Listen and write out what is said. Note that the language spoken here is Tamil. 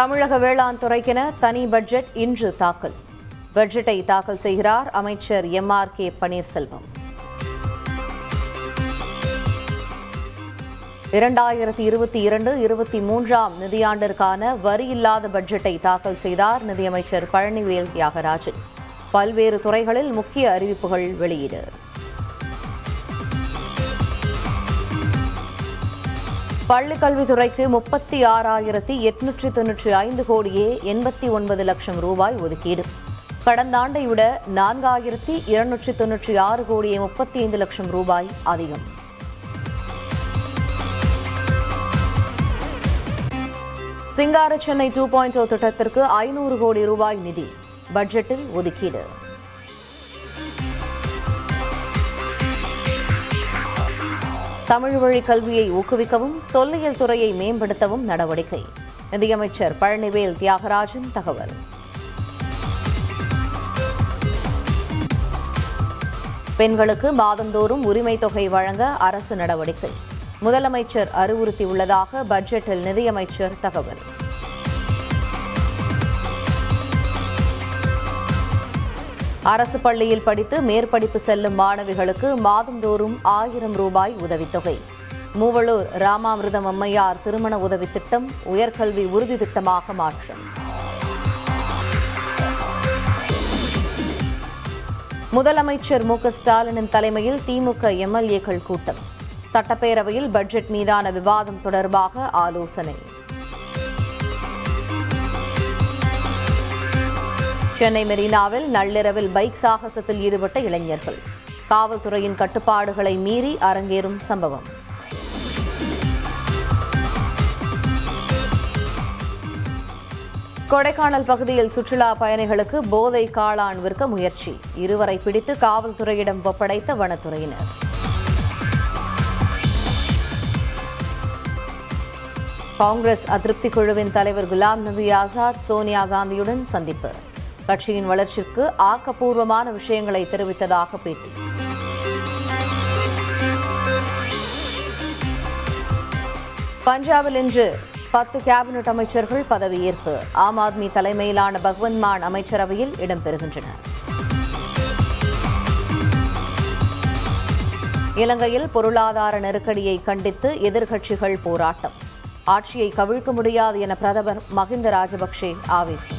தமிழக வேளாண் துறைக்கென தனி பட்ஜெட் இன்று தாக்கல். பட்ஜெட்டை தாக்கல் செய்கிறார் அமைச்சர் எம் ஆர் கே பன்னீர்செல்வம். இரண்டாயிரத்தி இருபத்தி இரண்டு இருபத்தி மூன்றாம் நிதியாண்டிற்கான வரி இல்லாத பட்ஜெட்டை தாக்கல் செய்தார் நிதியமைச்சர் பழனிவேல் தியாகராஜன். பல்வேறு துறைகளில் முக்கிய அறிவிப்புகள் வெளியீடு. பள்ளிக்கல்வித்துறைக்கு முப்பத்தி ஆறாயிரத்தி எட்நூற்றி தொன்னூற்றி ஐந்து கோடியே எண்பத்தி ஒன்பது லட்சம் ரூபாய் ஒதுக்கீடு. கடந்த ஆண்டை விட நான்காயிரத்தி இருநூற்றி தொன்னூற்றி ஆறு கோடியே முப்பத்தி ஐந்து லட்சம் ரூபாய் அதிகம். சிங்கார சென்னை டூ பாயிண்ட் ஓ திட்டத்திற்கு ஐநூறு கோடி ரூபாய் நிதி. பட்ஜெட்டில் ஒதுக்கீடு. தமிழ் வழி கல்வியை ஊக்குவிக்கவும் தொல்லியல் துறையை மேம்படுத்தவும் நடவடிக்கை. நிதியமைச்சர் பழனிவேல் தியாகராஜன் தகவல். பெண்களுக்கு மாதந்தோறும் உரிமை தொகை வழங்க அரசு நடவடிக்கை. முதலமைச்சர் அறிவுறுத்தியுள்ளதாக பட்ஜெட்டில் நிதியமைச்சர் தகவல். அரசு பள்ளியில் படித்து மேற்படிப்பு செல்லும் மாணவிகளுக்கு மாதந்தோறும் ஆயிரம் ரூபாய் உதவித்தொகை. மூவளூர் ராமாமிர்தம் அம்மையார் திருமண உதவி திட்டம் உயர்கல்வி உறுதி திட்டமாக மாற்றம். முதலமைச்சர் மு க ஸ்டாலினின் தலைமையில் திமுக எம்எல்ஏக்கள் கூட்டம். சட்டப்பேரவையில் பட்ஜெட் மீதான விவாதம் தொடர்பாக ஆலோசனை. சென்னை மெரினாவில் நள்ளிரவில் பைக் சாகசத்தில் ஈடுபட்ட இளைஞர்கள். காவல்துறையின் கட்டுப்பாடுகளை மீறி அரங்கேறும் சம்பவம். கொடைக்கானல் பகுதியில் சுற்றுலா பயணிகளுக்கு போதை காளான் விற்க முயற்சி. இருவரை பிடித்து காவல்துறையிடம் ஒப்படைத்த வனத்துறையினர். காங்கிரஸ் அதிருப்தி குழுவின் தலைவர் குலாம் நபி ஆசாத் சோனியா காந்தியுடன் சந்திப்பு. கட்சியின் வளர்ச்சிக்கு ஆக்கப்பூர்வமான விஷயங்களை தெரிவித்ததாக பேட்டி. பஞ்சாபில் இன்று பத்து கேபினெட் அமைச்சர்கள் பதவியேற்பு. ஆம் ஆத்மி தலைமையிலான பகவந்த் மான் அமைச்சரவையில் இடம்பெறுகின்றனர் இலங்கையில் பொருளாதார நெருக்கடியை கண்டித்து எதிர்க்கட்சிகள் போராட்டம். ஆட்சியை கவிழ்க்க முடியாது என பிரதமர் மஹிந்த ராஜபக்சே ஆவேசம்.